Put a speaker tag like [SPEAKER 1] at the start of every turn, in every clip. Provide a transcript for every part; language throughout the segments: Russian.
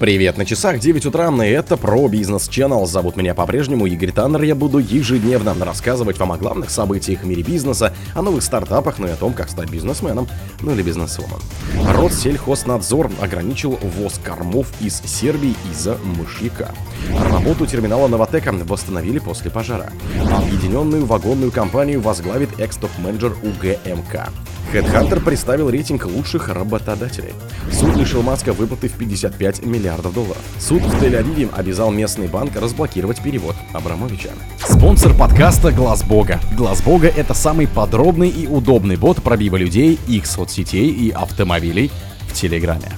[SPEAKER 1] Привет, на часах 9 утра, и это про бизнес Channel. Зовут меня по-прежнему Игорь Таннер. Я буду ежедневно рассказывать вам о главных событиях в мире бизнеса, о новых стартапах, ну и о том, как стать бизнесменом, ну или бизнесвумен. Россельхознадзор ограничил ввоз кормов из Сербии из-за мышьяка. Работу терминала Новотека восстановили после пожара. Объединенную вагонную компанию возглавит экс-топ-менеджер УГМК. HeadHunter представил рейтинг лучших работодателей. Суд лишил Маска выплаты в 55 миллиардов долларов. Суд в Тель-Авиве обязал местный банк разблокировать перевод Абрамовича. Спонсор подкаста Глаз Бога. Глаз Бога это самый подробный и удобный бот пробива людей, их соцсетей и автомобилей в Телеграме.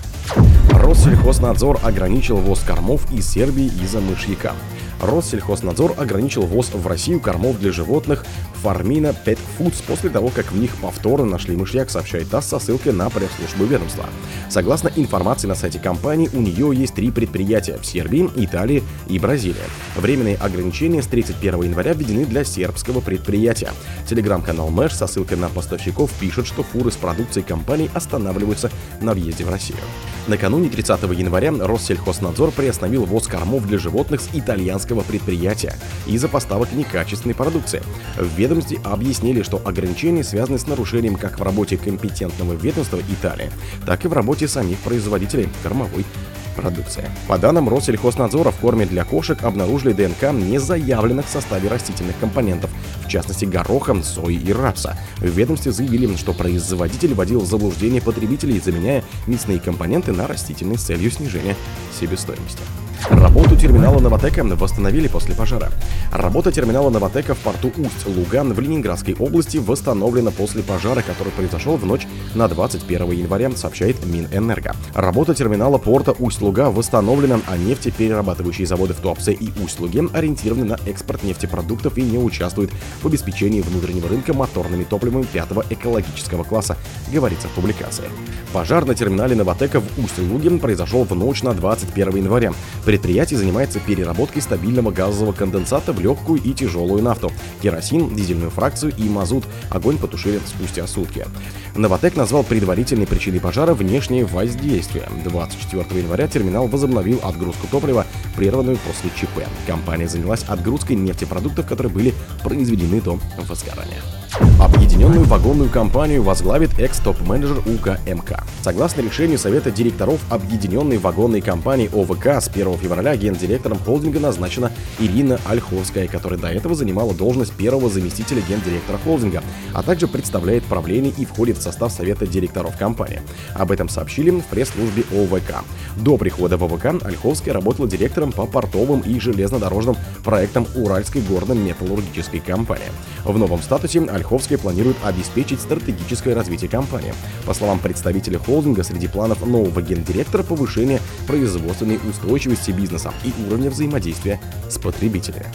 [SPEAKER 1] Россельхознадзор ограничил ввоз кормов из Сербии из-за мышьяка. Россельхознадзор ограничил ввоз в Россию кормов для животных Фармина Pet Foods после того, как в них повторно нашли мышьяк, сообщает ТАСС со ссылкой на пресс-службу ведомства. Согласно информации на сайте компании, у нее есть три предприятия в Сербии, Италии и Бразилии. Временные ограничения с 31 января введены для сербского предприятия. Телеграм-канал Мэш со ссылкой на поставщиков пишет, что фуры с продукцией компании останавливаются на въезде в Россию. Накануне 30 января Россельхознадзор приостановил ввоз кормов для животных с итальянского предприятия из-за поставок некачественной продукции. В ведомстве объяснили, что ограничения связаны с нарушением как в работе компетентного ведомства Италии, так и в работе самих производителей кормовой продукции. По данным Россельхознадзора, в корме для кошек обнаружили ДНК, не заявленных в составе растительных компонентов, в частности гороха, сои и рапса. В ведомстве заявили, что производитель вводил в заблуждение потребителей, заменяя мясные компоненты на растительные с целью снижения себестоимости. Работу терминала Новотека восстановили после пожара. Работа терминала Новотека в порту Усть-Луган в Ленинградской области восстановлена после пожара, который произошел в ночь на 21 января, сообщает Минэнерго. Работа терминала порта Усть-Луга восстановлена, а нефтеперерабатывающие заводы в Туапсе и Усть-Луге ориентированы на экспорт нефтепродуктов и не участвуют в обеспечении внутреннего рынка моторными топливами пятого экологического класса, говорится в публикации. Пожар на терминале Новотека в Усть-Луге произошел в ночь на 21 января. Предприятие занимается переработкой стабильного газового конденсата в легкую и тяжелую нафту, керосин, дизельную фракцию и мазут. Огонь потушили спустя сутки. Новотек назвал предварительной причиной пожара внешнее воздействие. 24 января терминал возобновил отгрузку топлива, прерванную после ЧП. Компания занялась отгрузкой нефтепродуктов, которые были произведены до возгорания. Объединенную вагонную компанию возглавит экс-топ-менеджер УКМК. Согласно решению Совета директоров Объединенной вагонной компании ОВК с 1 февраля гендиректором холдинга назначена Ирина Ольховская, которая до этого занимала должность первого заместителя гендиректора холдинга, а также представляет правление и входит в состав Совета директоров компании. Об этом сообщили в пресс-службе ОВК. До прихода в ОВК Ольховская работала директором по портовым и железнодорожным проектам Уральской горно-металлургической компании. В новом статусе Ольховская планирует обеспечить стратегическое развитие компании. По словам представителя холдинга, среди планов нового гендиректора повышение производственной устойчивости бизнеса и уровня взаимодействия с потребителями.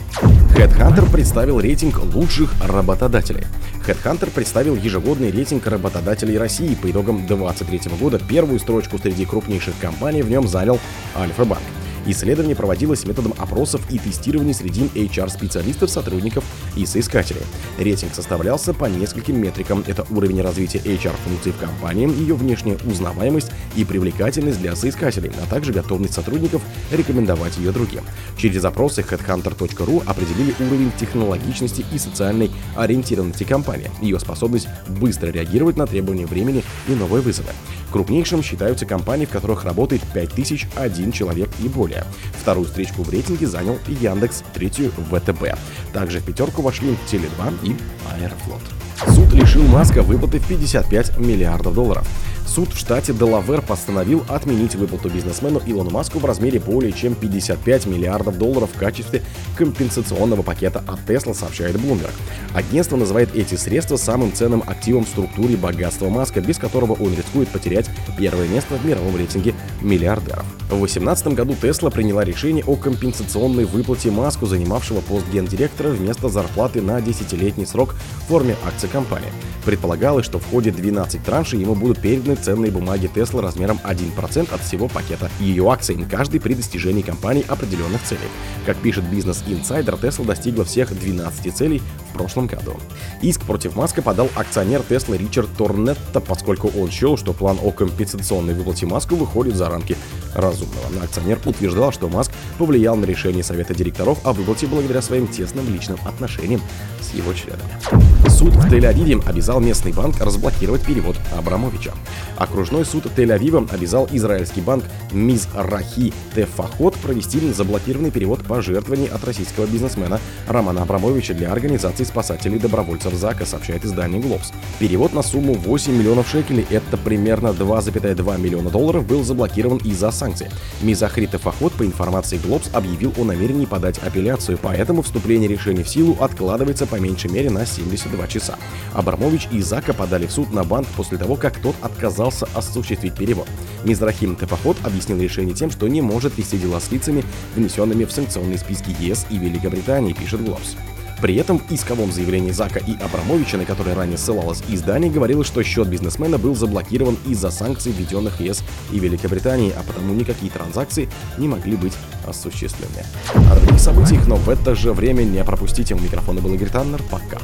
[SPEAKER 1] HeadHunter представил рейтинг лучших работодателей. HeadHunter представил ежегодный рейтинг работодателей России по итогам 2023 года. Первую строчку среди крупнейших компаний в нем занял Альфа-Банк. Исследование проводилось методом опросов и тестирований среди HR-специалистов, сотрудников и соискателей. Рейтинг составлялся по нескольким метрикам. Это уровень развития HR-функций в компании, ее внешняя узнаваемость и привлекательность для соискателей, а также готовность сотрудников рекомендовать ее другим. Через опросы headhunter.ru определили уровень технологичности и социальной ориентированности компании, ее способность быстро реагировать на требования времени и новые вызовы. Крупнейшим считаются компании, в которых работает 5001 человек и более. Вторую стричку в рейтинге занял Яндекс, третью ВТБ. Также в пятерку вошли Теле2 и Аэрофлот. Суд лишил Маска выплаты в 55 миллиардов долларов. Суд в штате Делавер постановил отменить выплату бизнесмену Илону Маску в размере более чем 55 миллиардов долларов в качестве компенсационного пакета от Tesla, сообщает Bloomberg. Агентство называет эти средства самым ценным активом в структуре богатства Маска, без которого он рискует потерять первое место в мировом рейтинге миллиардеров. В 2018 году Tesla приняла решение о компенсационной выплате Маску, занимавшего пост гендиректора, вместо зарплаты на десятилетний срок в форме акций компании. Предполагалось, что в ходе 12 траншей ему будут переданы ценные бумаги Tesla размером 1% от всего пакета ее акций, каждый при достижении компании определенных целей. Как пишет Business Insider, Tesla достигла всех 12 целей в прошлом году. Иск против Маска подал акционер Tesla Ричард Торнетто, поскольку он счел, что план о компенсационной выплате Маску выходит за рамки разумного. Акционер утверждал, что Маск повлиял на решение совета директоров о выплате благодаря своим тесным личным отношениям с его членами. Суд в Тель-Авиве обязал местный банк разблокировать перевод Абрамовича. Окружной суд Тель-Авива обязал израильский банк Мизрахи Тефахот провести заблокированный перевод пожертвований от российского бизнесмена Романа Абрамовича для организации спасателей добровольцев ЗАКа, сообщает издание «Глобс». Перевод на сумму 8 миллионов шекелей, это примерно 2,2 миллиона долларов, был заблокирован из-за санкций. Мизахри Тефахот, по информации «Глобс», объявил о намерении подать апелляцию, поэтому вступление решения в силу откладывается по меньшей мере на 72 часа. Абрамович и Зака подали в суд на банк после того, как тот отказался осуществить перевод. Мизрахим Тефахот объяснил решение тем, что не может вести дела с лицами, внесенными в санкционные списки ЕС и Великобритании, пишет Глобс. При этом в исковом заявлении Зака и Абрамовича, на которое ранее ссылалось издание, говорилось, что счет бизнесмена был заблокирован из-за санкций, введенных ЕС и Великобритании, а потому никакие транзакции не могли быть осуществлены. О других событиях, но в это же время не пропустите. У микрофона был Игорь Таннер. Пока.